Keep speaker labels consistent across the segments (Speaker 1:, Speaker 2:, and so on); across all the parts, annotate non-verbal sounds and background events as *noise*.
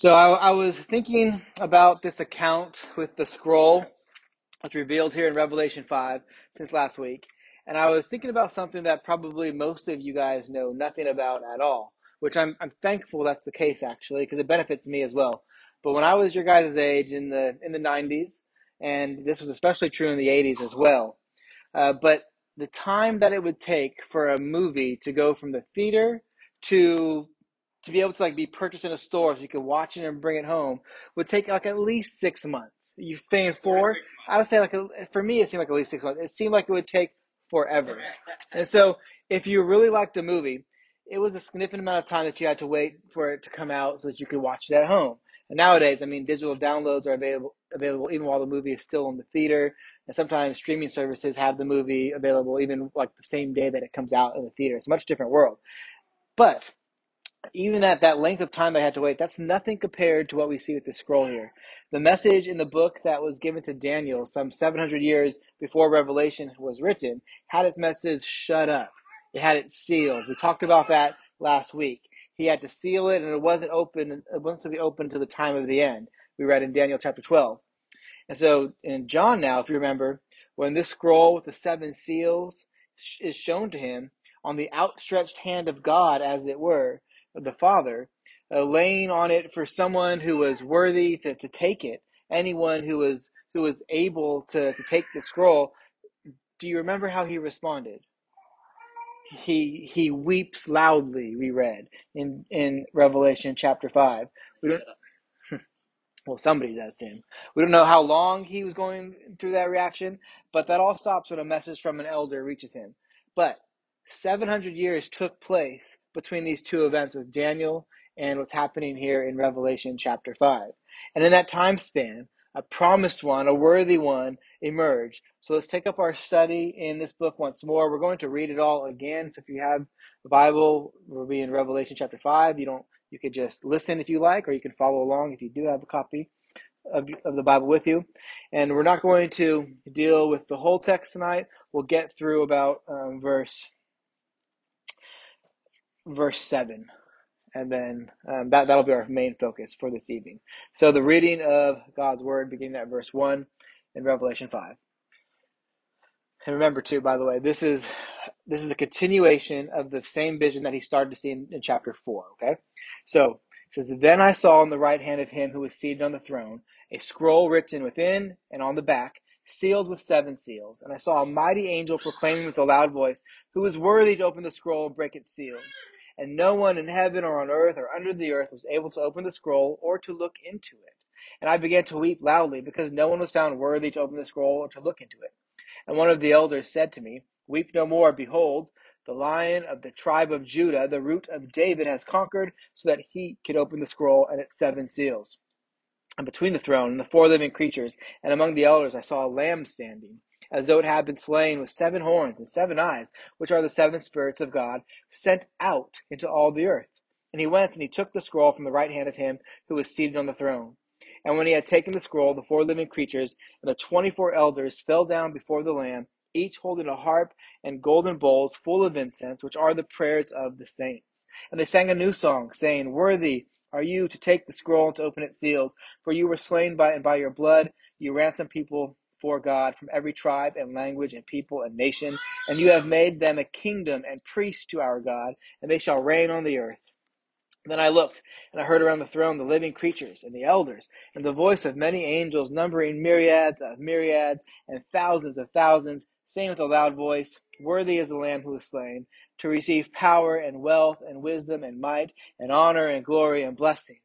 Speaker 1: So I, I was thinking about this account with the scroll that's revealed here in Revelation 5 since last week. And I was thinking about something that probably most of you guys know nothing about at all, which I'm, I'm thankful that's the case actually, because it benefits me as well. But when I was your guys' age in the in the 90s, and this was especially true in the 80s as well, uh, but the time that it would take for a movie to go from the theater to to be able to like be purchased in a store so you could watch it and bring it home would take like at least six months. You paying four? I would say like a, for me it seemed like at least six months. It seemed like it would take forever. *laughs* And so if you really liked a movie, it was a significant amount of time that you had to wait for it to come out so that you could watch it at home. And nowadays, I mean, digital downloads are available available even while the movie is still in the theater. And sometimes streaming services have the movie available even like the same day that it comes out in the theater. It's a much different world. But even at that length of time they had to wait, that's nothing compared to what we see with the scroll here. The message in the book that was given to Daniel some 700 years before Revelation was written had its message shut up. It had it sealed. We talked about that last week. He had to seal it, and it wasn't open. It wasn't to be open to the time of the end. We read in Daniel chapter 12. And so in John now, if you remember, when this scroll with the seven seals is shown to him on the outstretched hand of God, as it were, the Father, uh, laying on it for someone who was worthy to, to take it, anyone who was who was able to, to take the scroll. Do you remember how he responded? He he weeps loudly. We read in in Revelation chapter five. We don't. *laughs* Well, somebody does him. We don't know how long he was going through that reaction, but that all stops when a message from an elder reaches him. But 700 years took place between these two events with Daniel and what's happening here in Revelation chapter 5. And in that time span, a promised one, a worthy one, emerged. So let's take up our study in this book once more. We're going to read it all again. So if you have the Bible, we'll be in Revelation chapter 5. You don't you could just listen if you like, or you can follow along if you do have a copy of, of the Bible with you. And we're not going to deal with the whole text tonight. We'll get through about um, verse verse 7 and then um, that, that'll be our main focus for this evening so the reading of god's word beginning at verse 1 in revelation 5 and remember too by the way this is this is a continuation of the same vision that he started to see in, in chapter 4 okay so it says then i saw on the right hand of him who was seated on the throne a scroll written within and on the back sealed with seven seals. And I saw a mighty angel proclaiming with a loud voice, Who is worthy to open the scroll and break its seals? And no one in heaven or on earth or under the earth was able to open the scroll or to look into it. And I began to weep loudly because no one was found worthy to open the scroll or to look into it. And one of the elders said to me, Weep no more. Behold, the lion of the tribe of Judah, the root of David, has conquered so that he could open the scroll and its seven seals. And between the throne and the four living creatures, and among the elders, I saw a lamb standing, as though it had been slain, with seven horns and seven eyes, which are the seven spirits of God, sent out into all the earth. And he went and he took the scroll from the right hand of him who was seated on the throne. And when he had taken the scroll, the four living creatures and the twenty four elders fell down before the Lamb, each holding a harp and golden bowls full of incense, which are the prayers of the saints. And they sang a new song, saying, Worthy are you to take the scroll and to open its seals? For you were slain by and by your blood you ransomed people for God from every tribe and language and people and nation, and you have made them a kingdom and priests to our God, and they shall reign on the earth. Then I looked, and I heard around the throne the living creatures and the elders, and the voice of many angels, numbering myriads of myriads and thousands of thousands, saying with a loud voice, Worthy is the Lamb who was slain to receive power and wealth and wisdom and might and honor and glory and blessing.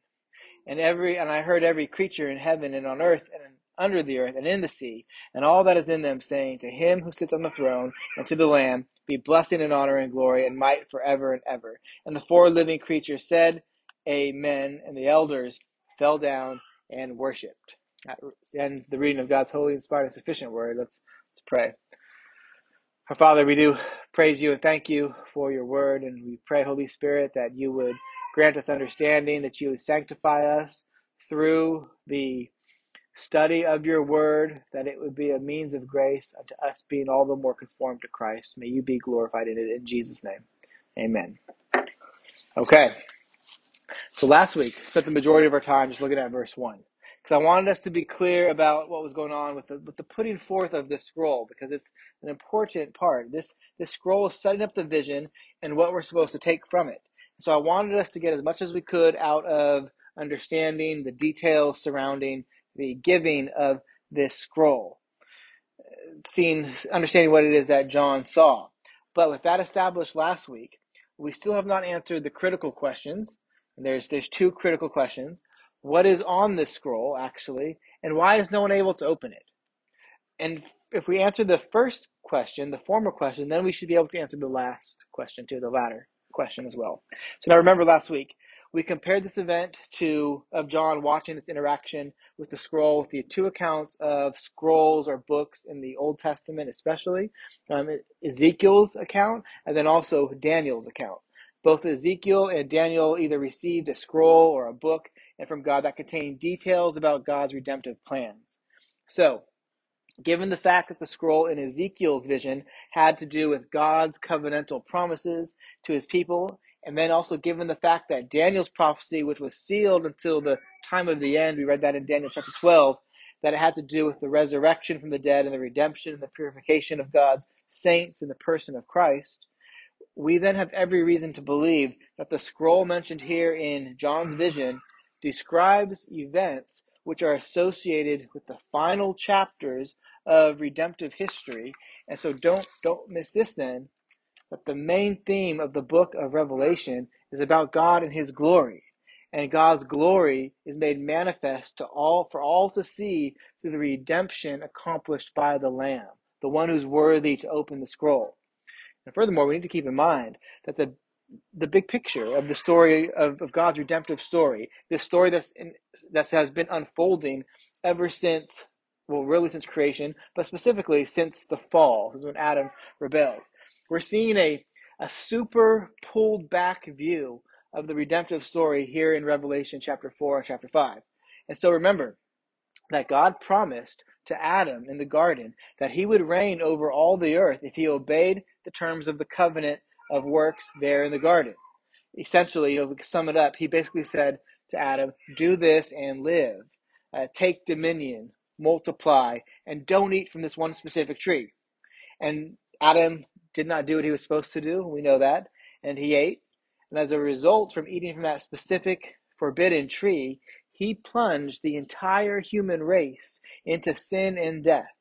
Speaker 1: And every and I heard every creature in heaven and on earth and under the earth and in the sea and all that is in them saying to him who sits on the throne and to the lamb be blessing and honor and glory and might forever and ever. And the four living creatures said, Amen. And the elders fell down and worshipped. That ends the reading of God's holy, inspired, and sufficient word. Let's let's pray. Our Father, we do praise you and thank you for your word, and we pray, Holy Spirit, that you would grant us understanding, that you would sanctify us through the study of your word, that it would be a means of grace unto us being all the more conformed to Christ. May you be glorified in it in Jesus' name. Amen. Okay. So last week, spent the majority of our time just looking at verse one, because I wanted us to be clear about what was going on with the with the putting forth of this scroll, because it's an important part. This this scroll is setting up the vision and what we're supposed to take from it. So I wanted us to get as much as we could out of understanding the details surrounding the giving of this scroll, seeing understanding what it is that John saw. But with that established last week, we still have not answered the critical questions. And there's there's two critical questions. What is on this scroll actually, and why is no one able to open it? And if we answer the first question, the former question, then we should be able to answer the last question too, the latter question as well. So now remember last week, we compared this event to of John watching this interaction with the scroll, with the two accounts of scrolls or books in the Old Testament, especially um, Ezekiel's account and then also Daniel's account. Both Ezekiel and Daniel either received a scroll or a book and from God that contained details about God's redemptive plans. So, given the fact that the scroll in Ezekiel's vision had to do with God's covenantal promises to his people and then also given the fact that Daniel's prophecy, which was sealed until the time of the end, we read that in Daniel chapter 12, that it had to do with the resurrection from the dead and the redemption and the purification of God's saints in the person of Christ. We then have every reason to believe that the scroll mentioned here in John's vision describes events which are associated with the final chapters of redemptive history. And so don't don't miss this then but the main theme of the book of Revelation is about God and his glory. And God's glory is made manifest to all for all to see through the redemption accomplished by the Lamb, the one who's worthy to open the scroll. And furthermore, we need to keep in mind that the the big picture of the story of, of God's redemptive story, this story that's that has been unfolding ever since, well, really since creation, but specifically since the fall, when Adam rebelled. We're seeing a, a super pulled back view of the redemptive story here in Revelation chapter 4 and chapter 5. And so remember that God promised to Adam in the garden that he would reign over all the earth if he obeyed the terms of the covenant of works there in the garden. Essentially, you know, sum it up, he basically said to Adam, Do this and live. Uh, take dominion, multiply, and don't eat from this one specific tree. And Adam did not do what he was supposed to do. We know that. And he ate. And as a result, from eating from that specific forbidden tree, he plunged the entire human race into sin and death,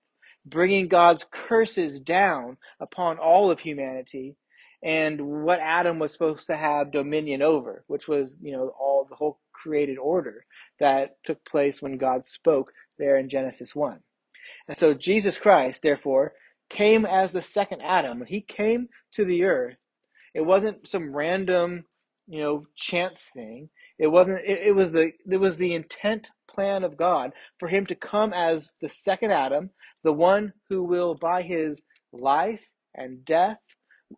Speaker 1: bringing God's curses down upon all of humanity and what Adam was supposed to have dominion over, which was, you know, all the whole created order that took place when God spoke there in Genesis 1. And so Jesus Christ, therefore, came as the second Adam. He came to the earth, it wasn't some random, you know, chance thing. It wasn't. It, it was the it was the intent plan of God for him to come as the second Adam, the one who will by his life and death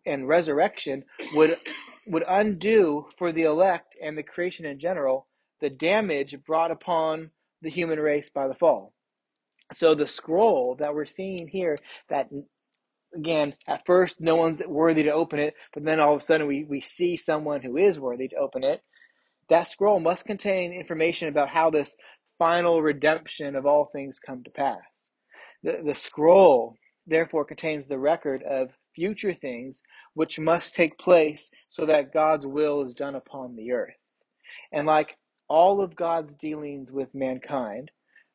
Speaker 1: and resurrection would would undo for the elect and the creation in general the damage brought upon the human race by the fall. So the scroll that we're seeing here, that again, at first no one's worthy to open it, but then all of a sudden we, we see someone who is worthy to open it. That scroll must contain information about how this final redemption of all things come to pass. The, the scroll therefore contains the record of future things which must take place so that God's will is done upon the earth. And like all of God's dealings with mankind,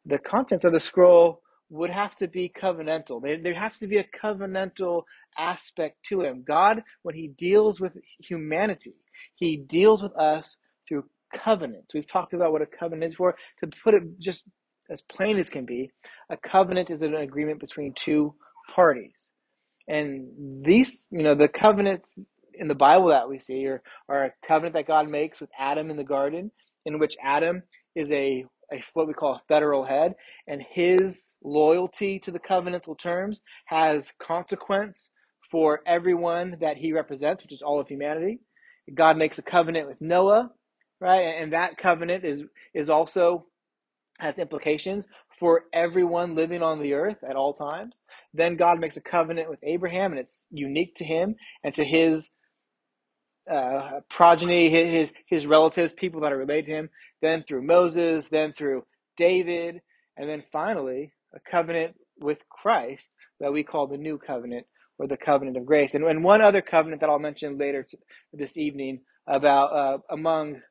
Speaker 1: the contents of the scroll would have to be covenantal. There, has to be a covenantal aspect to him. God, when he deals with humanity, he deals with us through covenants. We've talked about what a covenant is for. To put it just as plain as can be, a covenant is an agreement between two parties. And these, you know, the covenants in the Bible that we see are, are a covenant that God makes with Adam in the garden, in which Adam is a a, what we call a federal head, and his loyalty to the covenantal terms has consequence for everyone that he represents, which is all of humanity. God makes a covenant with Noah, right? And that covenant is is also has implications for everyone living on the earth at all times. Then God makes a covenant with Abraham, and it's unique to him and to his uh, progeny, his his relatives, people that are related to him, then through Moses, then through David, and then finally a covenant with Christ that we call the new covenant or the covenant of grace. And, and one other covenant that I'll mention later this evening about uh, among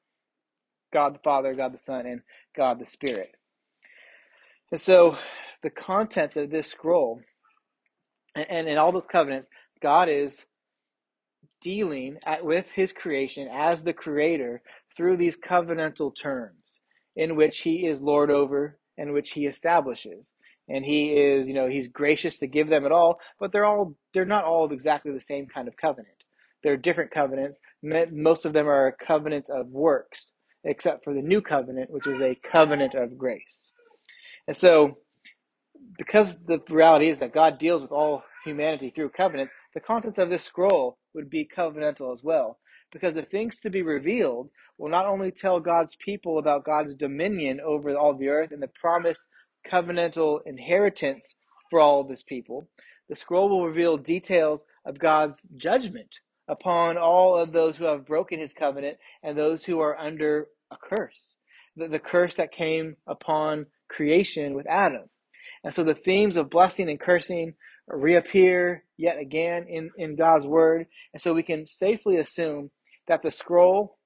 Speaker 1: God the Father, God the Son, and God the Spirit. And so the content of this scroll and, and in all those covenants, God is dealing at, with his creation as the creator through these covenantal terms in which he is lord over and which he establishes. And he is you know he's gracious to give them at all but they're all they're not all exactly the same kind of covenant. They're different covenants. Most of them are covenants of works except for the new covenant which is a covenant of grace. And so because the reality is that god deals with all humanity through covenants the contents of this scroll would be covenantal as well. Because the things to be revealed will not only tell God's people about God's dominion over all the earth and the promised covenantal inheritance for all of his people, the scroll will reveal details of God's judgment upon all of those who have broken his covenant and those who are under a curse. The, the curse that came upon creation with Adam. And so the themes of blessing and cursing reappear yet again in, in God's word. And so we can safely assume that the scroll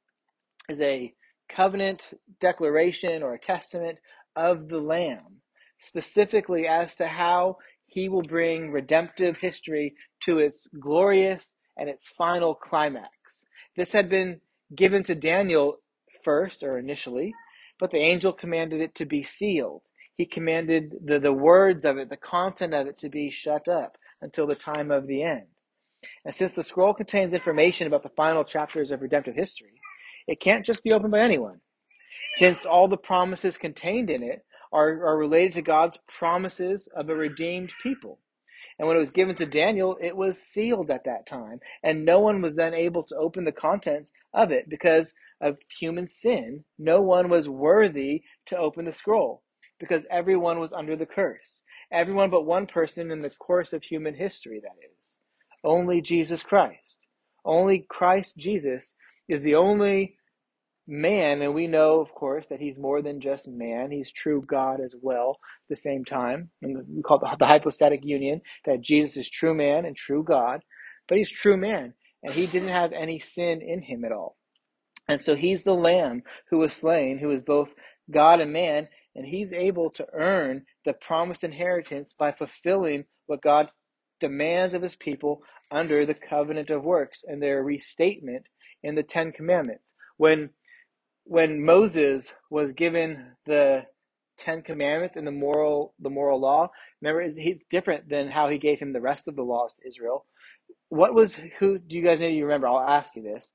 Speaker 1: is a covenant declaration or a testament of the Lamb, specifically as to how he will bring redemptive history to its glorious and its final climax. This had been given to Daniel first or initially, but the angel commanded it to be sealed he commanded the, the words of it, the content of it, to be shut up until the time of the end. And since the scroll contains information about the final chapters of redemptive history, it can't just be opened by anyone. Since all the promises contained in it are, are related to God's promises of a redeemed people. And when it was given to Daniel, it was sealed at that time. And no one was then able to open the contents of it because of human sin. No one was worthy to open the scroll because everyone was under the curse. Everyone but one person in the course of human history, that is. Only Jesus Christ. Only Christ Jesus is the only man, and we know, of course, that he's more than just man. He's true God as well at the same time. And we call it the hypostatic union, that Jesus is true man and true God, but he's true man, and he didn't have any sin in him at all. And so he's the lamb who was slain, who is both God and man, and he's able to earn the promised inheritance by fulfilling what God demands of his people under the covenant of works and their restatement in the Ten Commandments. When when Moses was given the Ten Commandments and the moral the moral law, remember it's different than how he gave him the rest of the laws to Israel. What was who do you guys know you remember? I'll ask you this.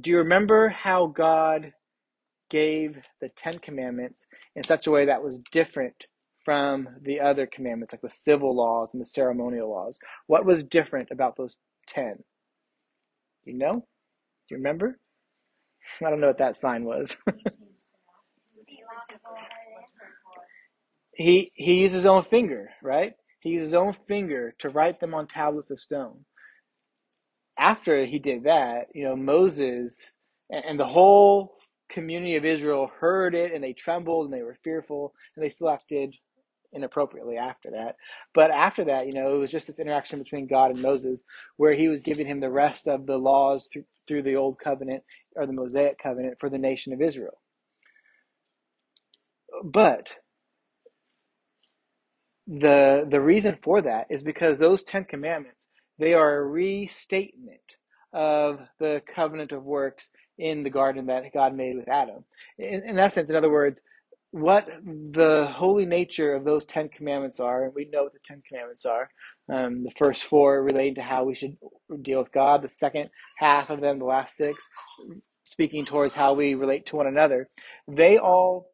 Speaker 1: Do you remember how God gave the Ten Commandments in such a way that was different from the other commandments, like the civil laws and the ceremonial laws. What was different about those ten? You know? Do you remember? I don't know what that sign was. *laughs* he he used his own finger, right? He used his own finger to write them on tablets of stone. After he did that, you know, Moses and the whole community of Israel heard it and they trembled and they were fearful and they still acted inappropriately after that. But after that, you know, it was just this interaction between God and Moses where he was giving him the rest of the laws through, through the old covenant or the Mosaic covenant for the nation of Israel. But the the reason for that is because those 10 commandments, they are a restatement of the covenant of works in the garden that God made with Adam. In, in essence, in other words, what the holy nature of those Ten Commandments are, and we know what the Ten Commandments are. Um, the first four relating to how we should deal with God, the second half of them, the last six, speaking towards how we relate to one another. They all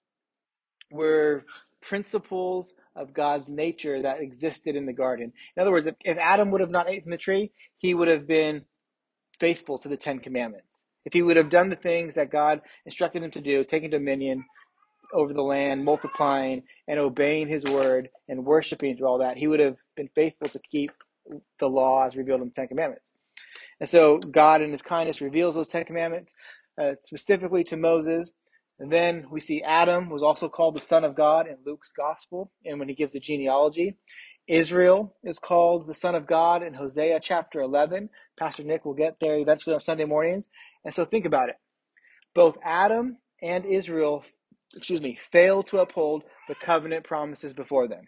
Speaker 1: were principles of God's nature that existed in the garden. In other words, if, if Adam would have not eaten the tree, he would have been faithful to the Ten Commandments. If he would have done the things that God instructed him to do, taking dominion over the land, multiplying and obeying his word and worshiping through all that, he would have been faithful to keep the law as revealed in the Ten Commandments. And so God, in His kindness, reveals those Ten Commandments uh, specifically to Moses. And then we see Adam was also called the Son of God in Luke's Gospel, and when he gives the genealogy. Israel is called the Son of God in Hosea chapter 11. Pastor Nick will get there eventually on Sunday mornings. And so think about it. Both Adam and Israel, excuse me, fail to uphold the covenant promises before them.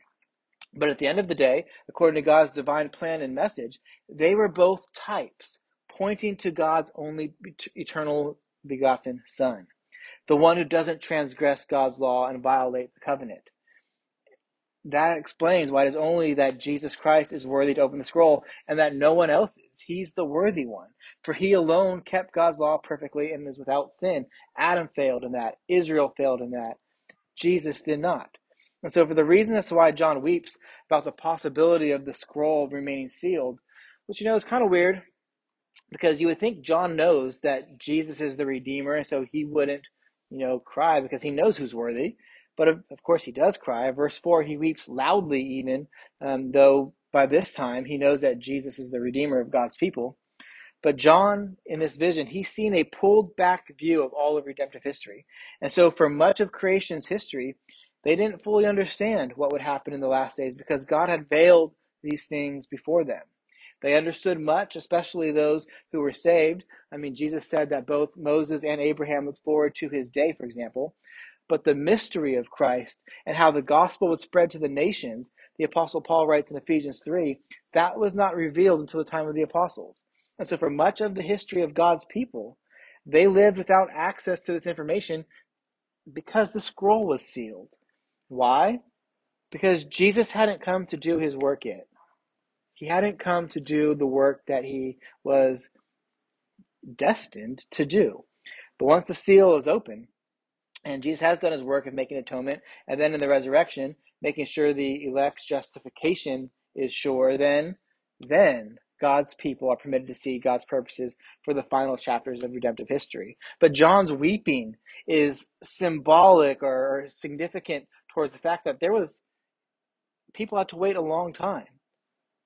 Speaker 1: But at the end of the day, according to God's divine plan and message, they were both types pointing to God's only eternal begotten Son, the one who doesn't transgress God's law and violate the covenant. That explains why it is only that Jesus Christ is worthy to open the scroll and that no one else is. He's the worthy one. For he alone kept God's law perfectly and is without sin. Adam failed in that. Israel failed in that. Jesus did not. And so, for the reason as to why John weeps about the possibility of the scroll remaining sealed, which you know is kind of weird because you would think John knows that Jesus is the Redeemer, and so he wouldn't, you know, cry because he knows who's worthy. But of, of course, he does cry. Verse 4 he weeps loudly, even, um, though by this time he knows that Jesus is the Redeemer of God's people. But John, in this vision, he's seen a pulled back view of all of redemptive history. And so, for much of creation's history, they didn't fully understand what would happen in the last days because God had veiled these things before them. They understood much, especially those who were saved. I mean, Jesus said that both Moses and Abraham looked forward to his day, for example. But the mystery of Christ and how the gospel would spread to the nations, the Apostle Paul writes in Ephesians 3, that was not revealed until the time of the apostles. And so, for much of the history of God's people, they lived without access to this information because the scroll was sealed. Why? Because Jesus hadn't come to do his work yet. He hadn't come to do the work that he was destined to do. But once the seal is open, and Jesus has done his work of making atonement, and then in the resurrection, making sure the elect's justification is sure, then then God's people are permitted to see God's purposes for the final chapters of redemptive history. But John's weeping is symbolic or significant towards the fact that there was people had to wait a long time.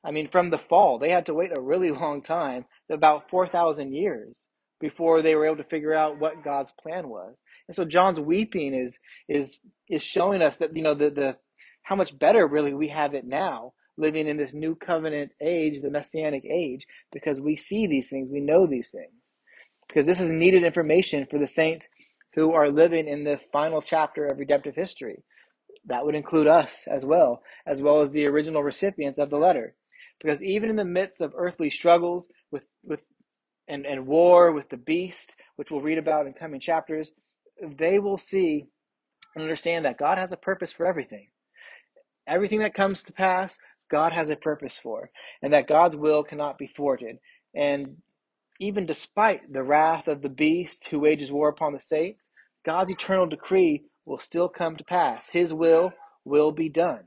Speaker 1: I mean, from the fall, they had to wait a really *laughs* long time, about 4,000 years, before they were able to figure out what God's plan was. And so John's weeping is is is showing us that you know the the how much better really we have it now living in this new covenant age, the messianic age, because we see these things, we know these things. Because this is needed information for the saints who are living in the final chapter of redemptive history. That would include us as well, as well as the original recipients of the letter. Because even in the midst of earthly struggles with, with and, and war with the beast, which we'll read about in coming chapters, they will see and understand that God has a purpose for everything. Everything that comes to pass, God has a purpose for, and that God's will cannot be thwarted. And even despite the wrath of the beast who wages war upon the saints, God's eternal decree will still come to pass. His will will be done.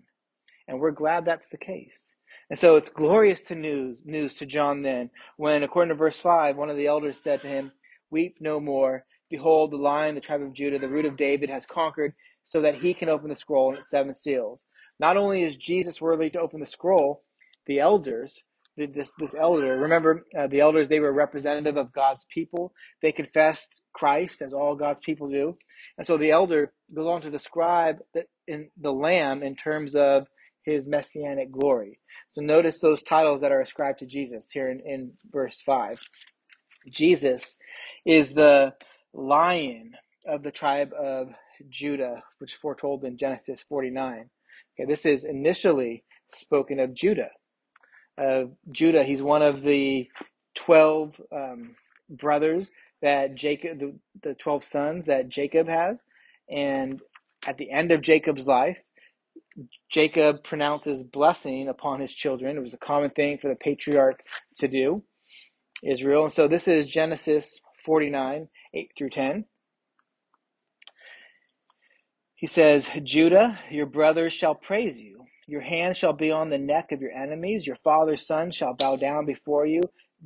Speaker 1: And we're glad that's the case. And so it's glorious to news news to John then, when according to verse five, one of the elders said to him, Weep no more. Behold, the lion, the tribe of Judah, the root of David, has conquered, so that he can open the scroll and its seven seals. Not only is Jesus worthy to open the scroll, the elders this this elder. Remember, uh, the elders they were representative of God's people. They confessed Christ as all God's people do, and so the elder goes on to describe the, in the Lamb in terms of his messianic glory. So notice those titles that are ascribed to Jesus here in, in verse five. Jesus is the Lion of the tribe of Judah, which is foretold in Genesis forty nine. Okay, this is initially spoken of Judah uh, Judah. He's one of the 12 um, brothers that Jacob, the, the 12 sons that Jacob has. And at the end of Jacob's life, Jacob pronounces blessing upon his children. It was a common thing for the patriarch to do, Israel. And so this is Genesis 49, 8 through 10. He says, Judah, your brothers shall praise you. Your hand shall be on the neck of your enemies. Your father's son shall bow down before you.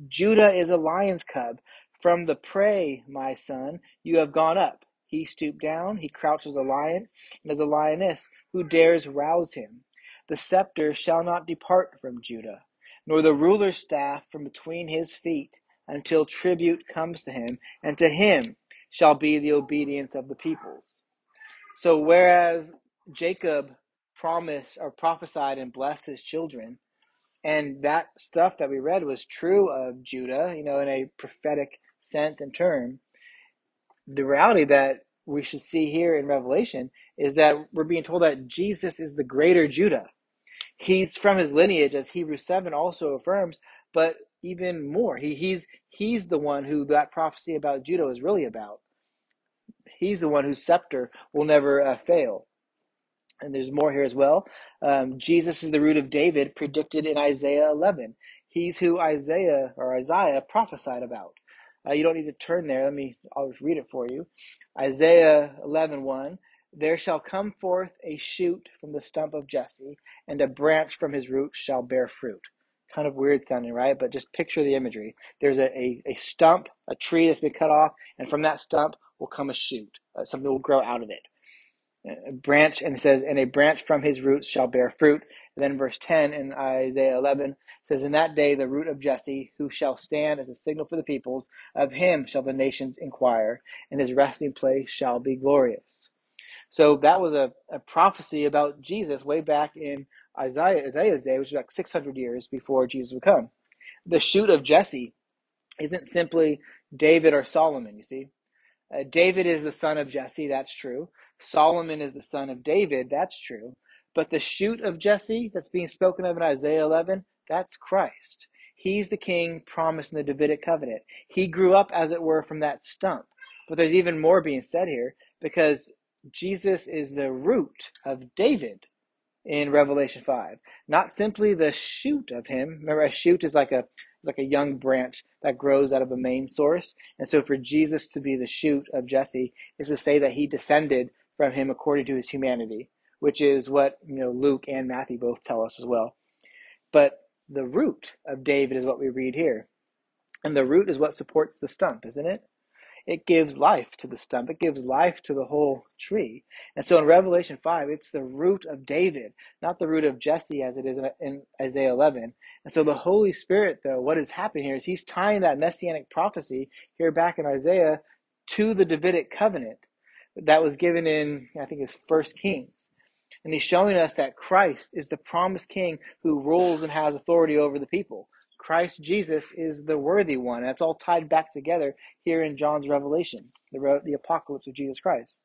Speaker 1: Judah is a lion's cub. From the prey, my son, you have gone up. He stooped down, he crouches a lion, and as a lioness, who dares rouse him? The scepter shall not depart from Judah, nor the ruler's staff from between his feet, until tribute comes to him, and to him shall be the obedience of the peoples. So whereas Jacob promised or prophesied and blessed his children, and that stuff that we read was true of Judah, you know, in a prophetic sense and term. The reality that we should see here in Revelation is that we're being told that Jesus is the greater Judah. He's from his lineage, as Hebrews 7 also affirms, but even more. He, he's, he's the one who that prophecy about Judah is really about. He's the one whose scepter will never uh, fail and there's more here as well. Um, Jesus is the root of David predicted in Isaiah 11. He's who Isaiah or Isaiah prophesied about. Uh, you don't need to turn there. Let me, I'll just read it for you. Isaiah 11, 1. There shall come forth a shoot from the stump of Jesse, and a branch from his root shall bear fruit. Kind of weird sounding, right? But just picture the imagery. There's a, a, a stump, a tree that's been cut off, and from that stump will come a shoot. Uh, something will grow out of it a branch, and it says, and a branch from his roots shall bear fruit. And then verse 10 in Isaiah 11 says, In that day the root of Jesse, who shall stand as a signal for the peoples, of him shall the nations inquire, and his resting place shall be glorious. So that was a, a prophecy about Jesus way back in Isaiah, Isaiah's day, which is like 600 years before Jesus would come. The shoot of Jesse isn't simply David or Solomon, you see. Uh, David is the son of Jesse, that's true. Solomon is the son of David, that's true. But the shoot of Jesse that's being spoken of in Isaiah 11, that's Christ. He's the king promised in the Davidic covenant. He grew up, as it were, from that stump. But there's even more being said here because Jesus is the root of David in Revelation 5. Not simply the shoot of him. Remember, a shoot is like a like a young branch that grows out of a main source. And so for Jesus to be the shoot of Jesse is to say that he descended from him according to his humanity, which is what you know Luke and Matthew both tell us as well. But the root of David is what we read here. And the root is what supports the stump, isn't it? It gives life to the stump. It gives life to the whole tree. And so in Revelation 5, it's the root of David, not the root of Jesse as it is in Isaiah 11. And so the Holy Spirit, though, what is happening here is he's tying that messianic prophecy here back in Isaiah to the Davidic covenant that was given in, I think it's First Kings. And he's showing us that Christ is the promised king who rules and has authority over the people. Christ Jesus is the worthy one. That's all tied back together here in John's revelation, the, the apocalypse of Jesus Christ.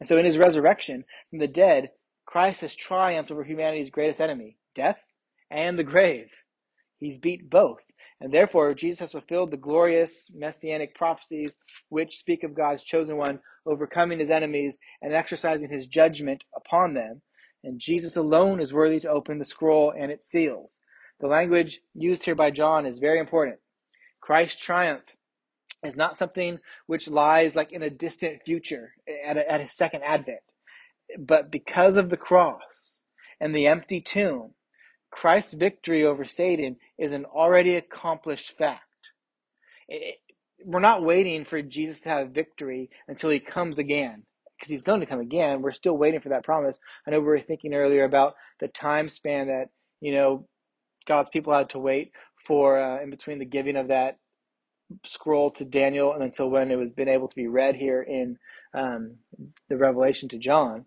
Speaker 1: And so in his resurrection from the dead, Christ has triumphed over humanity's greatest enemy, death and the grave. He's beat both. And therefore, Jesus has fulfilled the glorious messianic prophecies which speak of God's chosen one overcoming his enemies and exercising his judgment upon them. And Jesus alone is worthy to open the scroll and its seals. The language used here by John is very important. Christ's triumph is not something which lies like in a distant future at, a, at his second advent, but because of the cross and the empty tomb Christ's victory over Satan is an already accomplished fact. It, we're not waiting for Jesus to have victory until he comes again, because he's going to come again. We're still waiting for that promise. I know we were thinking earlier about the time span that, you know, God's people had to wait for uh, in between the giving of that scroll to Daniel and until when it was been able to be read here in um, the Revelation to John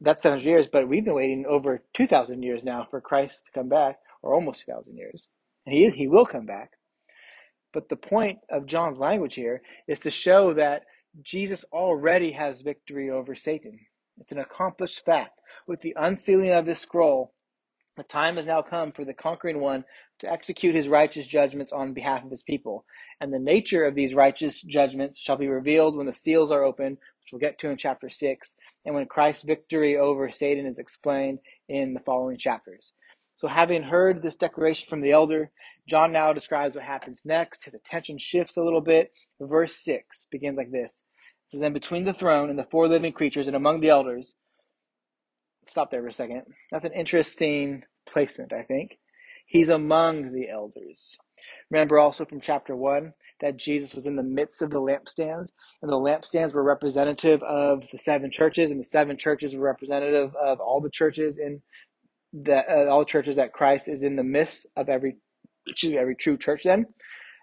Speaker 1: that's 700 years, but we've been waiting over 2,000 years now for Christ to come back, or almost 2,000 years. And he, he will come back. But the point of John's language here is to show that Jesus already has victory over Satan. It's an accomplished fact. With the unsealing of this scroll, the time has now come for the conquering one to execute his righteous judgments on behalf of his people. And the nature of these righteous judgments shall be revealed when the seals are opened, which we'll get to in chapter 6, and when Christ's victory over Satan is explained in the following chapters. So, having heard this declaration from the elder, John now describes what happens next. His attention shifts a little bit. Verse 6 begins like this It says, And between the throne and the four living creatures and among the elders, stop there for a second. That's an interesting placement, I think. He's among the elders. Remember also from chapter 1 that Jesus was in the midst of the lampstands, and the lampstands were representative of the seven churches, and the seven churches were representative of all the churches in the uh, all churches that Christ is in the midst of every excuse me, every true church then.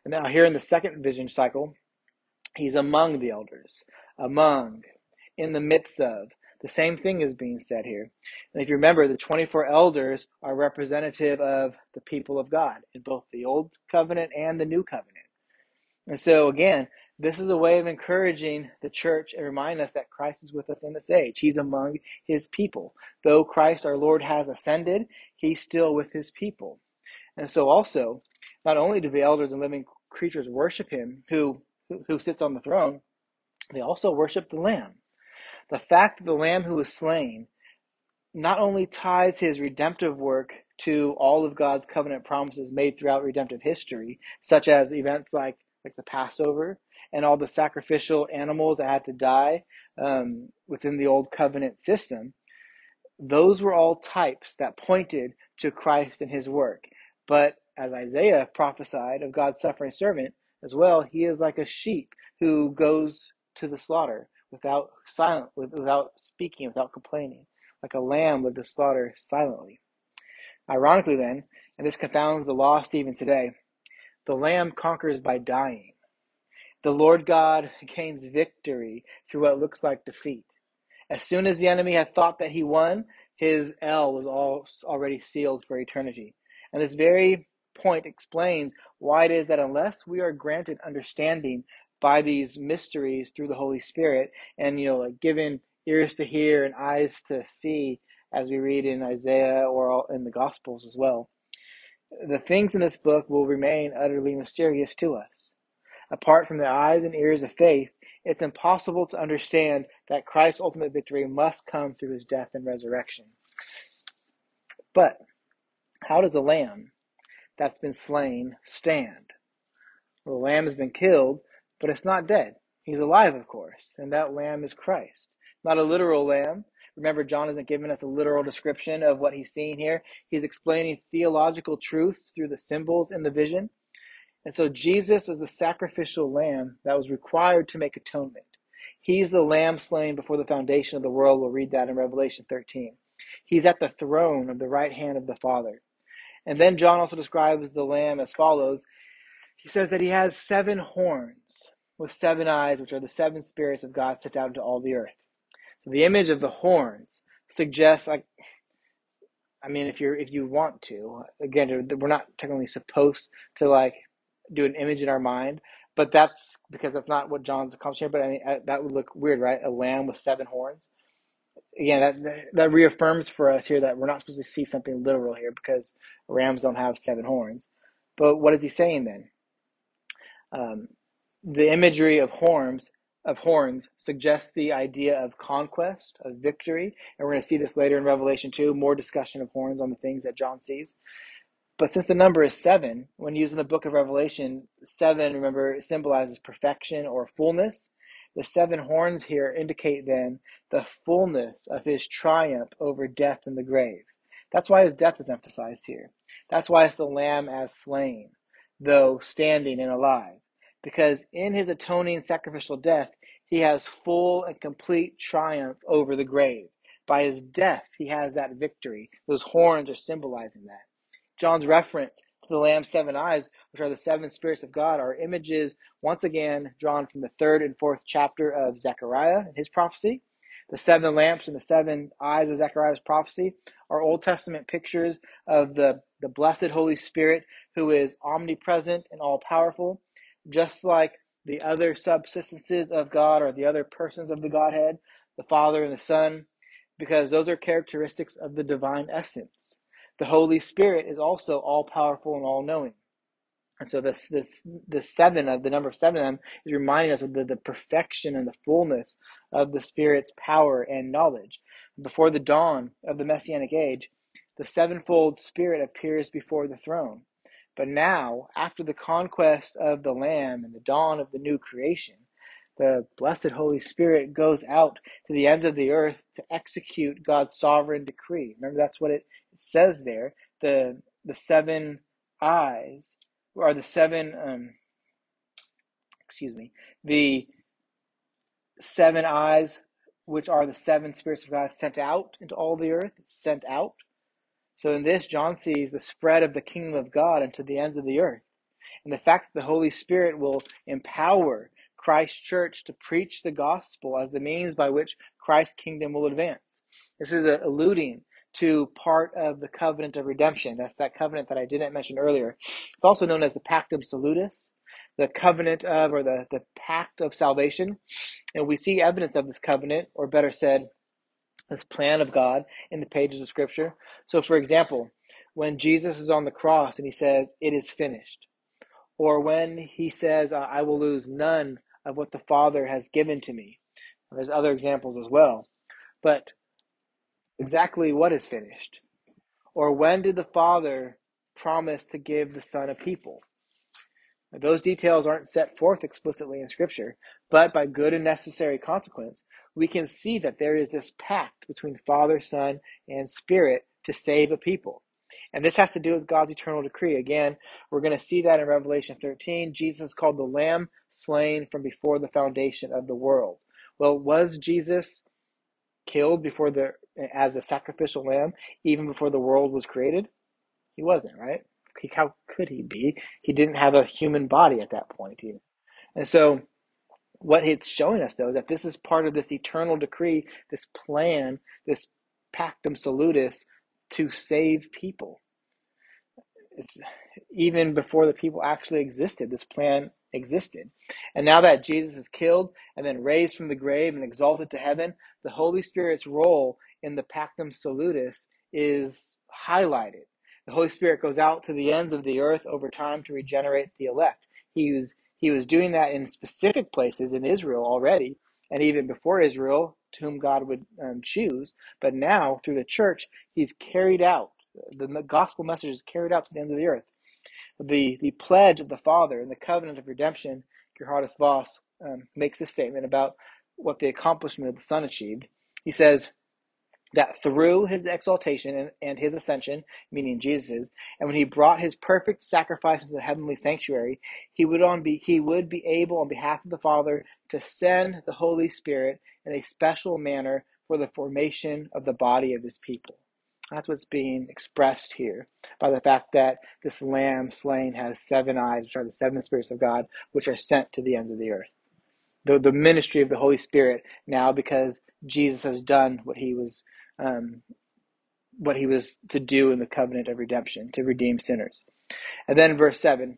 Speaker 1: And now, here in the second vision cycle, he's among the elders, among, in the midst of. The same thing is being said here. And if you remember, the 24 elders are representative of the people of God in both the Old Covenant and the New Covenant. And so, again, this is a way of encouraging the church and remind us that Christ is with us in this age. He's among his people. Though Christ our Lord has ascended, he's still with his people. And so also, not only do the elders and living creatures worship him who who sits on the throne, they also worship the Lamb. The fact that the Lamb who was slain not only ties his redemptive work to all of God's covenant promises made throughout redemptive history, such as events like like the Passover and all the sacrificial animals that had to die um, within the old covenant system, those were all types that pointed to Christ and his work. But as Isaiah prophesied of God's suffering servant as well, he is like a sheep who goes to the slaughter without silent, without speaking, without complaining, like a lamb led to slaughter silently. Ironically, then, and this confounds the lost even today, the lamb conquers by dying. The Lord God *laughs* gains victory through what looks like defeat. As soon as the enemy had thought that he won, his L was all already sealed for eternity. And this very point explains why it is that unless we are granted understanding by these mysteries through the Holy Spirit and you know like given ears to hear and eyes to see as we read in Isaiah or in the Gospels as well, the things in this book will remain utterly mysterious to us. Apart from the eyes and ears of faith, it's impossible to understand that Christ's ultimate victory must come through his death and resurrection. But how does a lamb that's been slain stand? Well, the lamb has been killed, but it's not dead. He's alive, of course, and that lamb is Christ. Not a literal lamb. Remember, John isn't giving us a literal description of what he's seeing here. He's explaining theological truths through the symbols in the vision. And so Jesus is the sacrificial lamb that was required to make atonement. He's the lamb slain before the foundation of the world. We'll read that in Revelation 13. He's at the throne of the right hand of the Father. And then John also describes the lamb as follows. He says that he has seven horns with seven eyes, which are the seven spirits of God sent out into all the earth. So the image of the horns suggests like I mean, if you're if you want to, again, we're not technically supposed to like do an image in our mind, but that's because that's not what John's accomplishing. Here, but I mean, uh, that would look weird, right? A lamb with seven horns. Again, that that reaffirms for us here that we're not supposed to see something literal here because rams don't have seven horns. But what is he saying then? Um, the imagery of horns of horns suggests the idea of conquest, of victory, and we're going to see this later in Revelation 2, more discussion of horns on the things that John sees. But since the number is seven, when used in the book of Revelation, seven, remember, symbolizes perfection or fullness. The seven horns here indicate then the fullness of his triumph over death and the grave. That's why his death is emphasized here. That's why it's the lamb as slain, though standing and alive. Because in his atoning sacrificial death, he has full and complete triumph over the grave. By his death, he has that victory. Those horns are symbolizing that. John's reference to the Lamb's seven eyes, which are the seven spirits of God, are images once again drawn from the third and fourth chapter of Zechariah and his prophecy. The seven lamps and the seven eyes of Zechariah's prophecy are Old Testament pictures of the, the blessed Holy Spirit who is omnipresent and all powerful, just like the other subsistences of God or the other persons of the Godhead, the Father and the Son, because those are characteristics of the divine essence. The Holy Spirit is also all powerful and all knowing. And so this this the seven of the number of seven of them is reminding us of the, the perfection and the fullness of the Spirit's power and knowledge. Before the dawn of the Messianic age, the sevenfold Spirit appears before the throne. But now, after the conquest of the Lamb and the dawn of the new creation, the blessed Holy Spirit goes out to the ends of the earth to execute God's sovereign decree. Remember, that's what it says there the the seven eyes are the seven um, excuse me the seven eyes which are the seven spirits of God sent out into all the earth sent out so in this John sees the spread of the kingdom of God into the ends of the earth and the fact that the Holy Spirit will empower Christ's church to preach the gospel as the means by which Christ's kingdom will advance. This is alluding to part of the covenant of redemption. That's that covenant that I didn't mention earlier. It's also known as the Pactum Salutis, the covenant of, or the, the pact of salvation. And we see evidence of this covenant, or better said, this plan of God in the pages of Scripture. So, for example, when Jesus is on the cross and he says, It is finished, or when he says, I will lose none of what the Father has given to me. There's other examples as well. But exactly what is finished? Or when did the Father promise to give the Son a people? Those details aren't set forth explicitly in Scripture, but by good and necessary consequence, we can see that there is this pact between Father, Son, and Spirit to save a people. And this has to do with God's eternal decree. Again, we're going to see that in Revelation 13. Jesus called the Lamb slain from before the foundation of the world. Well, was Jesus killed before the as a sacrificial lamb even before the world was created? He wasn't, right? How could he be? He didn't have a human body at that point. Either. And so, what it's showing us, though, is that this is part of this eternal decree, this plan, this pactum salutis to save people. It's even before the people actually existed, this plan existed. And now that Jesus is killed and then raised from the grave and exalted to heaven, the Holy Spirit's role in the pactum salutis is highlighted. The Holy Spirit goes out to the ends of the earth over time to regenerate the elect. He he was doing that in specific places in Israel already, and even before Israel, to whom God would um, choose. But now, through the church, he's carried out the gospel message is carried out to the ends of the earth. The the pledge of the Father and the covenant of redemption, Geerhardus Vos um, makes a statement about what the accomplishment of the Son achieved. He says, that through his exaltation and, and his ascension, meaning Jesus, and when he brought his perfect sacrifice into the heavenly sanctuary, he would on be he would be able on behalf of the Father to send the Holy Spirit in a special manner for the formation of the body of his people. That's what's being expressed here by the fact that this lamb slain has seven eyes, which are the seven spirits of God, which are sent to the ends of the earth. The, the ministry of the Holy Spirit now because Jesus has done what he was um, what he was to do in the covenant of redemption, to redeem sinners. And then verse 7,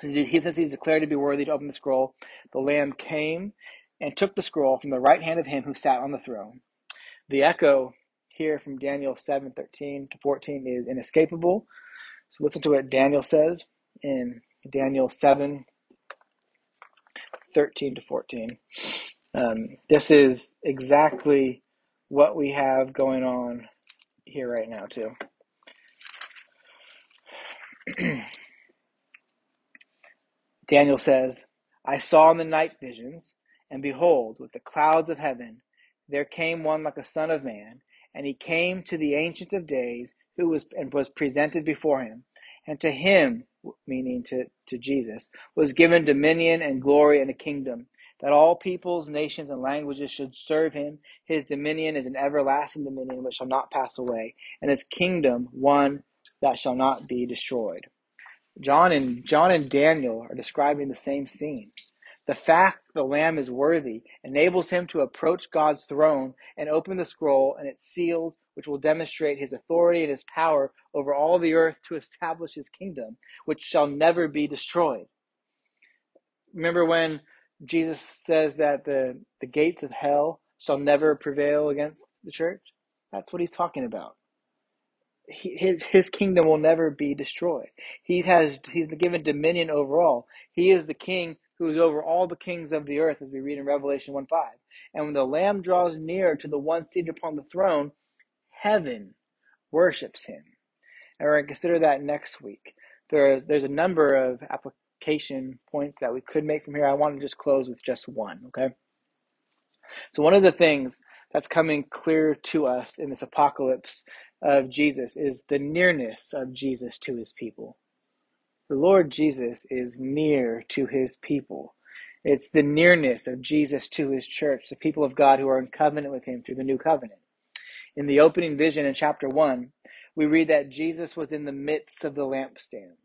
Speaker 1: he says he's declared to be worthy to open the scroll. The Lamb came and took the scroll from the right hand of him who sat on the throne. The echo here from Daniel 7 13 to 14 is inescapable. So listen to what Daniel says in Daniel 7 13 to 14. Um, this is exactly what we have going on here right now, too. *clears throat* Daniel says, I saw in the night visions, and behold, with the clouds of heaven, there came one like a son of man, and he came to the Ancient of Days, who was and was presented before him. And to him, meaning to, to Jesus, was given dominion and glory and a kingdom that all peoples, nations, and languages should serve him. His dominion is an everlasting dominion which shall not pass away, and his kingdom one that shall not be destroyed. John and John and Daniel are describing the same scene. The fact the Lamb is worthy enables him to approach God's throne and open the scroll and its seals, which will demonstrate his authority and his power over all the earth to establish his kingdom, which shall never be destroyed. Remember when Jesus says that the, the gates of hell shall never prevail against the church. That's what he's talking about. His his kingdom will never be destroyed. He has he's been given dominion over all. He is the king who is over all the kings of the earth, as we read in Revelation 1 5. And when the Lamb draws near to the one seated upon the throne, heaven worships him. And we're going to consider that next week. There's, there's a number of applications application points that we could make from here. I want to just close with just one, okay? So, one of the things that's coming clear to us in this apocalypse of Jesus is the nearness of Jesus to his people. The Lord Jesus is near to his people. It's the nearness of Jesus to his church, the people of God who are in covenant with him through the new covenant. In the opening vision in chapter 1, we read that Jesus was in the midst of the lampstands.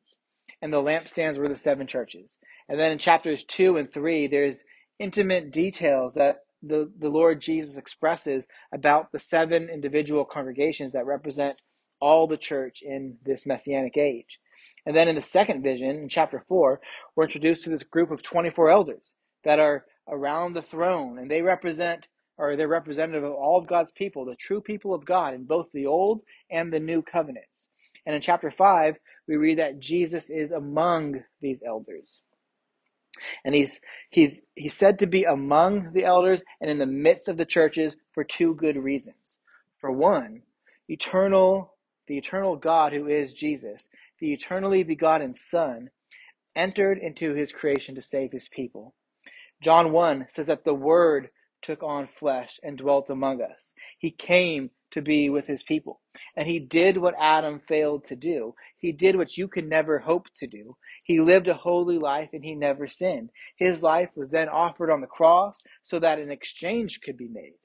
Speaker 1: And the lampstands were the seven churches. And then in chapters 2 and 3, there's intimate details that the, the Lord Jesus expresses about the seven individual congregations that represent all the church in this messianic age. And then in the second vision, in chapter 4, we're introduced to this group of 24 elders that are around the throne, and they represent, or they're representative of all of God's people, the true people of God in both the old and the new covenants. And in chapter 5, we read that Jesus is among these elders. And he's he's he's said to be among the elders and in the midst of the churches for two good reasons. For one, eternal the eternal God who is Jesus, the eternally begotten Son, entered into his creation to save his people. John 1 says that the Word took on flesh and dwelt among us. He came to be with his people. And he did what Adam failed to do. He did what you can never hope to do. He lived a holy life and he never sinned. His life was then offered on the cross so that an exchange could be made.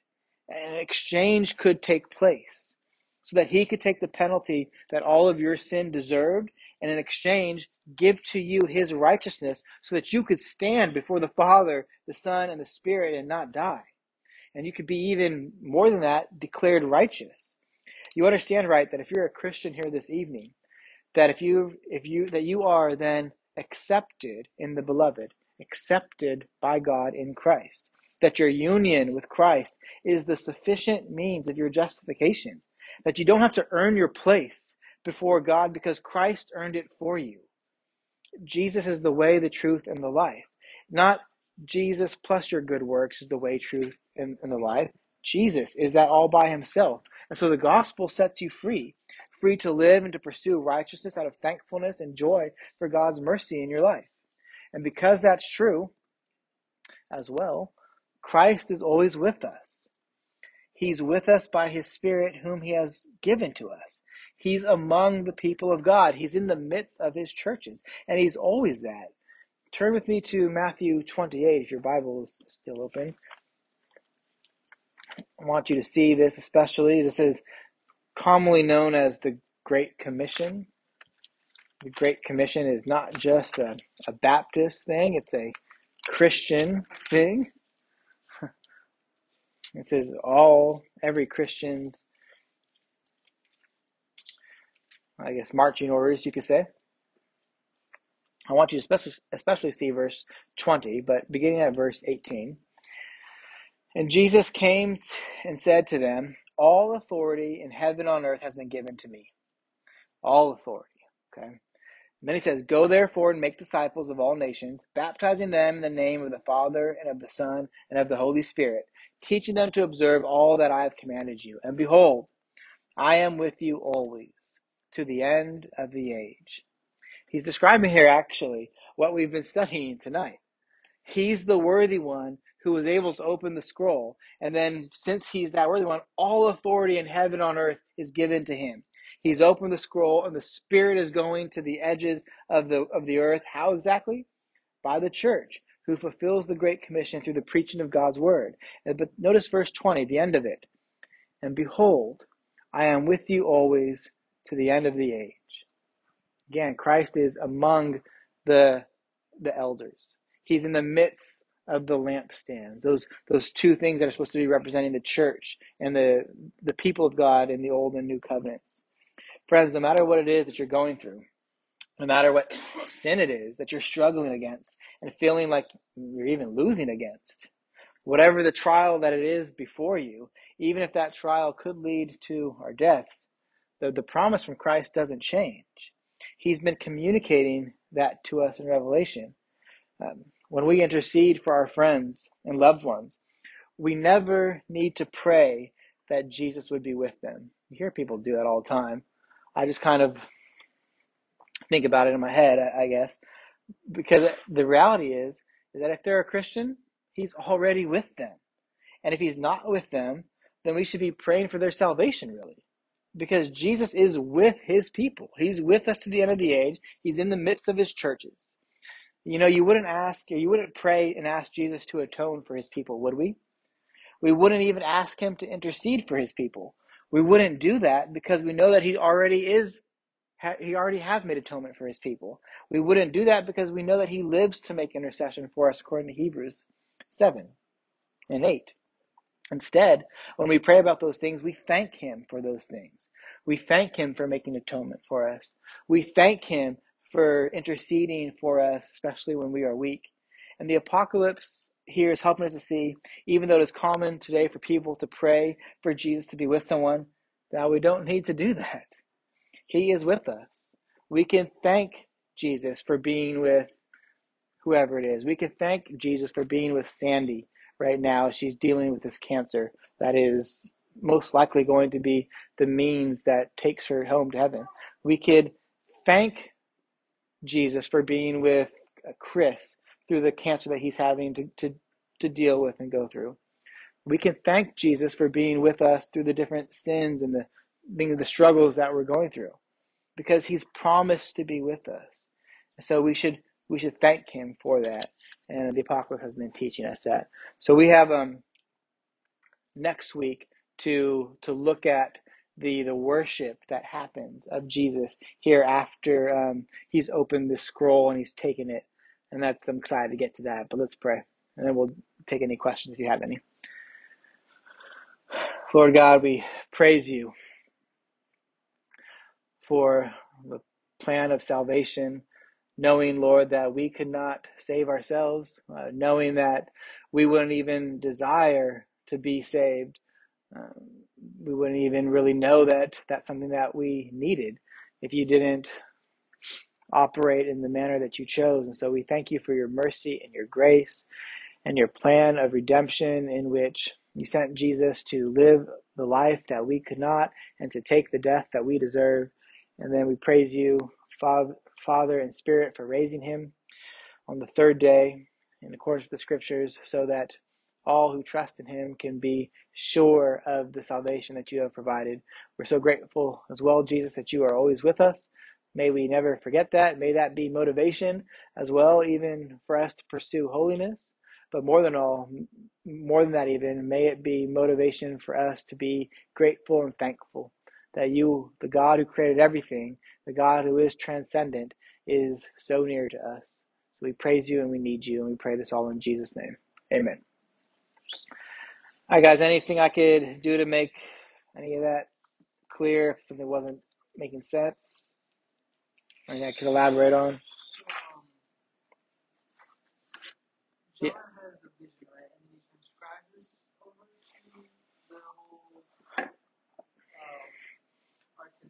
Speaker 1: An exchange could take place so that he could take the penalty that all of your sin deserved and in exchange give to you his righteousness so that you could stand before the Father, the Son, and the Spirit and not die. And you could be even more than that, declared righteous. You understand, right, that if you're a Christian here this evening, that if you if you that you are then accepted in the beloved, accepted by God in Christ. That your union with Christ is the sufficient means of your justification. That you don't have to earn your place before God because Christ earned it for you. Jesus is the way, the truth, and the life. Not Jesus plus your good works is the way, truth, and, and the life. Jesus is that all by himself. And so the gospel sets you free, free to live and to pursue righteousness out of thankfulness and joy for God's mercy in your life. And because that's true as well, Christ is always with us. He's with us by his Spirit, whom he has given to us. He's among the people of God. He's in the midst of his churches, and he's always that. Turn with me to Matthew 28 if your Bible is still open. I want you to see this especially. This is commonly known as the Great Commission. The Great Commission is not just a, a Baptist thing, it's a Christian thing. *laughs* It says all, every Christian's, I guess, marching orders, you could say. I want you to especially, especially see verse 20, but beginning at verse 18. And Jesus came and said to them, All authority in heaven and on earth has been given to me. All authority. Okay. And then he says, Go therefore and make disciples of all nations, baptizing them in the name of the Father and of the Son and of the Holy Spirit, teaching them to observe all that I have commanded you. And behold, I am with you always to the end of the age. He's describing here actually what we've been studying tonight. He's the worthy one who was able to open the scroll. And then, since he's that worthy one, all authority in heaven and on earth is given to him. He's opened the scroll, and the Spirit is going to the edges of the of the earth. How exactly? By the church, who fulfills the Great Commission through the preaching of God's word. But notice verse 20, the end of it. And behold, I am with you always to the end of the age. Again, Christ is among the the elders. He's in the midst of the lampstands. Those those two things that are supposed to be representing the church and the the people of God in the old and new covenants. Friends, no matter what it is that you're going through, no matter what *coughs* sin it is that you're struggling against and feeling like you're even losing against, whatever the trial that it is before you, even if that trial could lead to our deaths, the, the promise from Christ doesn't change. He's been communicating that to us in Revelation. Um, when we intercede for our friends and loved ones, we never need to pray that Jesus would be with them. You hear people do that all the time. I just kind of think about it in my head, I guess, because the reality is is that if they're a Christian, he's already with them. And if he's not with them, then we should be praying for their salvation really. Because Jesus is with his people. He's with us to the end of the age. He's in the midst of his churches. You know, you wouldn't ask, you wouldn't pray and ask Jesus to atone for his people, would we? We wouldn't even ask him to intercede for his people. We wouldn't do that because we know that he already is he already has made atonement for his people. We wouldn't do that because we know that he lives to make intercession for us according to Hebrews 7 and 8. Instead, when we pray about those things, we thank him for those things. We thank him for making atonement for us. We thank him for interceding for us, especially when we are weak. And the apocalypse here is helping us to see, even though it is common today for people to pray for Jesus to be with someone, that we don't need to do that. He is with us. We can thank Jesus for being with whoever it is. We can thank Jesus for being with Sandy right now. She's dealing with this cancer that is most likely going to be the means that takes her home to heaven. We could thank Jesus for being with Chris through the cancer that he's having to, to, to deal with and go through. We can thank Jesus for being with us through the different sins and the being the struggles that we're going through because he's promised to be with us. So we should we should thank him for that. And the apocalypse has been teaching us that. So we have um next week to to look at the the worship that happens of Jesus here after um, he's opened the scroll and he's taken it, and that's I'm excited to get to that. But let's pray, and then we'll take any questions if you have any. Lord God, we praise you for the plan of salvation, knowing, Lord, that we could not save ourselves, uh, knowing that we wouldn't even desire to be saved. Um, we wouldn't even really know that that's something that we needed if you didn't operate in the manner that you chose. And so we thank you for your mercy and your grace and your plan of redemption in which you sent Jesus to live the life that we could not and to take the death that we deserve. And then we praise you, Father and Spirit, for raising him on the third day in accordance with the scriptures, so that all who trust in him can be sure of the salvation that you have provided. We're so grateful as well, Jesus, that you are always with us. May we never forget that. May that be motivation as well, even for us to pursue holiness. But more than all, more than that, even, may it be motivation for us to be grateful and thankful that you, the God who created everything, the God who is transcendent, is so near to us. So we praise you and we need you, and we pray this all in Jesus' name. Amen. All right, guys, anything I could do to make any of that clear if something wasn't making sense? Anything I could elaborate on?
Speaker 2: Yeah. has a vision, right? And he describes this over to the whole um,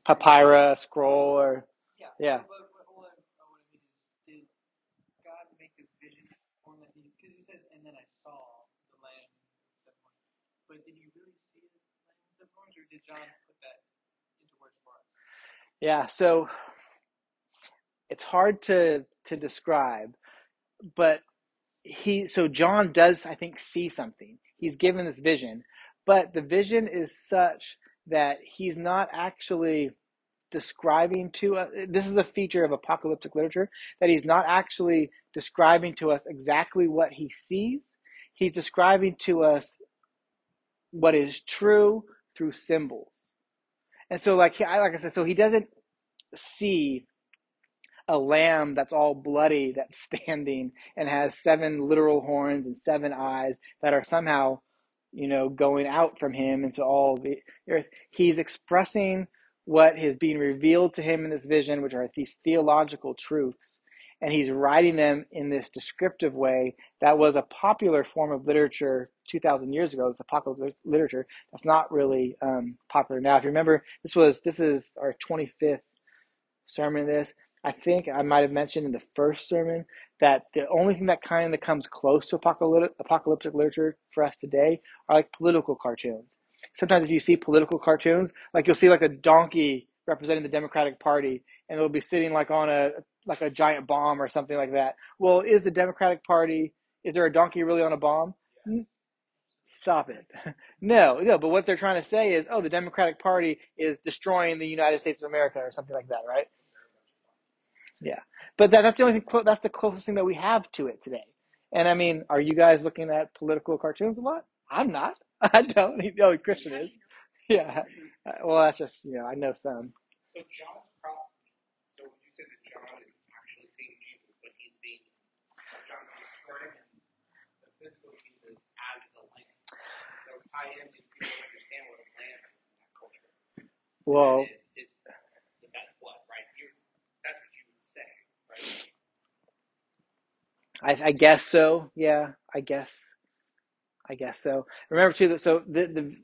Speaker 1: papyrus scroll or
Speaker 2: yeah.
Speaker 1: Yeah.
Speaker 2: What, what, what, what I mean is, did God make this vision form that he? Because he says, and then I saw the lamb seven horns. But did he really see the lamb seven horns, or did John put that into words for us?
Speaker 1: Yeah. So it's hard to to describe, but he so John does I think see something. He's given this vision, but the vision is such that he's not actually describing to us this is a feature of apocalyptic literature that he's not actually describing to us exactly what he sees. He's describing to us what is true through symbols. And so like I, like I said so he doesn't see a lamb that's all bloody *laughs* that's standing and has seven literal horns and seven eyes that are somehow, you know, going out from him into all the earth. He's expressing what is being revealed to him in this vision, which are these theological truths. And he's writing them in this descriptive way that was a popular form of literature 2,000 years ago. It's a popular literature that's not really um, popular now. If you remember, this was this is our 25th sermon. This I think I might have mentioned in the first sermon that the only thing that kind of comes close to apocalyptic, apocalyptic literature for us today are like political cartoons. Sometimes if you see political cartoons, like you'll see like a donkey representing the Democratic Party, and it'll be sitting like on a like a giant bomb or something like that. Well, is the Democratic Party? Is there a donkey really on a bomb? Yes. Stop it. *laughs* No, no. But what they're trying to say is, oh, the Democratic Party is destroying the United States of America or something like that, right? Yeah, but that, that's the only thing. That's the closest thing that we have to it today. And I mean, are you guys looking at political cartoons a lot? I'm not. *laughs* I don't. *laughs* Oh, Christian is. Yeah. Uh, well, that's just you know I know some.
Speaker 2: So
Speaker 3: tie in people understand what a lamb is in that culture.
Speaker 1: Well,
Speaker 3: It- it's the best blood, right? You, that's what you would say, right?
Speaker 1: I, I guess so. Yeah, I guess. I guess so. Remember too that so the the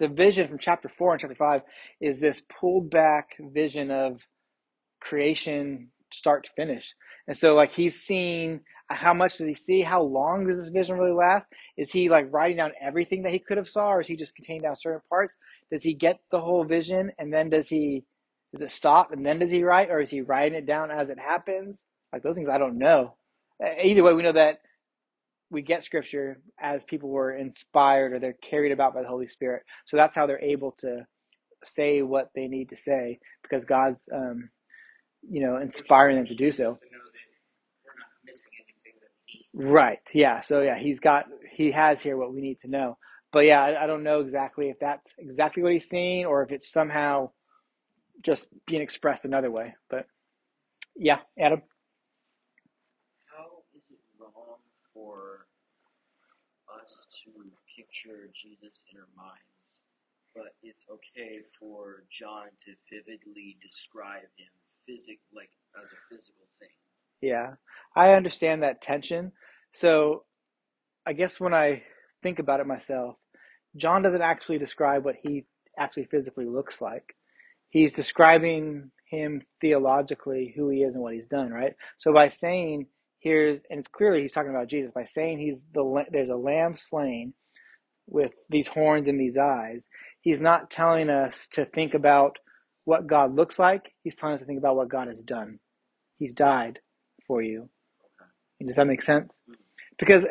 Speaker 1: the vision from chapter four and chapter five is this pulled back vision of creation start to finish. And so like he's seeing how much does he see? How long does this vision really last? Is he like writing down everything that he could have saw, or is he just containing down certain parts? Does he get the whole vision and then does he does it stop and then does he write, or is he writing it down as it happens? Like those things I don't know. Either way, we know that we get scripture as people were inspired or they're carried about by the Holy Spirit. So that's how they're able to say what they need to say because God's, um, you know, inspiring them to do so.
Speaker 3: To know that we're not missing anything that we need.
Speaker 1: Right. Yeah. So yeah, he's got he has here what we need to know. But yeah, I, I don't know exactly if that's exactly what he's seeing or if it's somehow just being expressed another way. But yeah, Adam.
Speaker 4: How is it wrong for us to picture Jesus in our minds, but it's okay for John to vividly describe him physic like as a physical thing?
Speaker 1: Yeah, I understand that tension. So I guess when I think about it myself, John doesn't actually describe what he actually physically looks like. He's describing him theologically, who he is and what he's done, right? So by saying here's, and it's clearly he's talking about Jesus, by saying he's the there's a lamb slain with these horns and these eyes, he's not telling us to think about what God looks like. He's telling us to think about what God has done. He's died for you. And Does that make sense? Because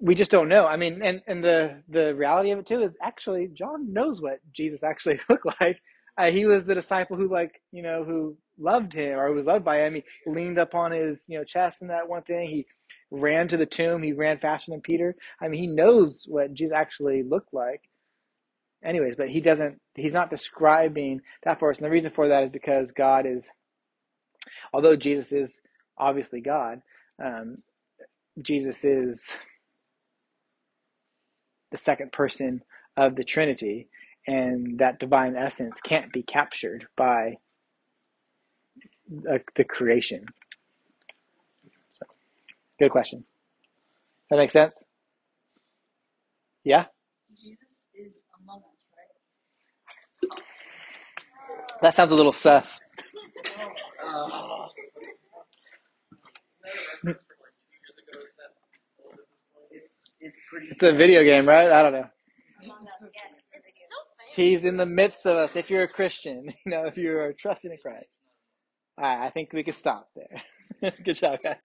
Speaker 1: we just don't know. I mean, and, and the, the reality of it too is actually John knows what Jesus actually *laughs* looked like. Uh, he was the disciple who like, you know, who loved him or who was loved by him. He leaned up on his, you know, chest in that one thing. He ran to the tomb. He ran faster than Peter. I mean, he knows what Jesus actually looked like. Anyways, but he doesn't, he's not describing that for us. And the reason for that is because God is, although Jesus is obviously God, um, Jesus is the second person of the Trinity, and that divine essence can't be captured by the, the creation. So, good questions. That makes sense? Yeah?
Speaker 5: Jesus is among us, right?
Speaker 1: That sounds a little sus. *laughs*
Speaker 3: Uh, Another reference from
Speaker 4: It's it's.
Speaker 1: A video game, right? I don't know. He's in the midst of us. If you're a Christian, *laughs* you know, if you are trusting in Christ. All right, I think we can stop there. *laughs* Good job, guys.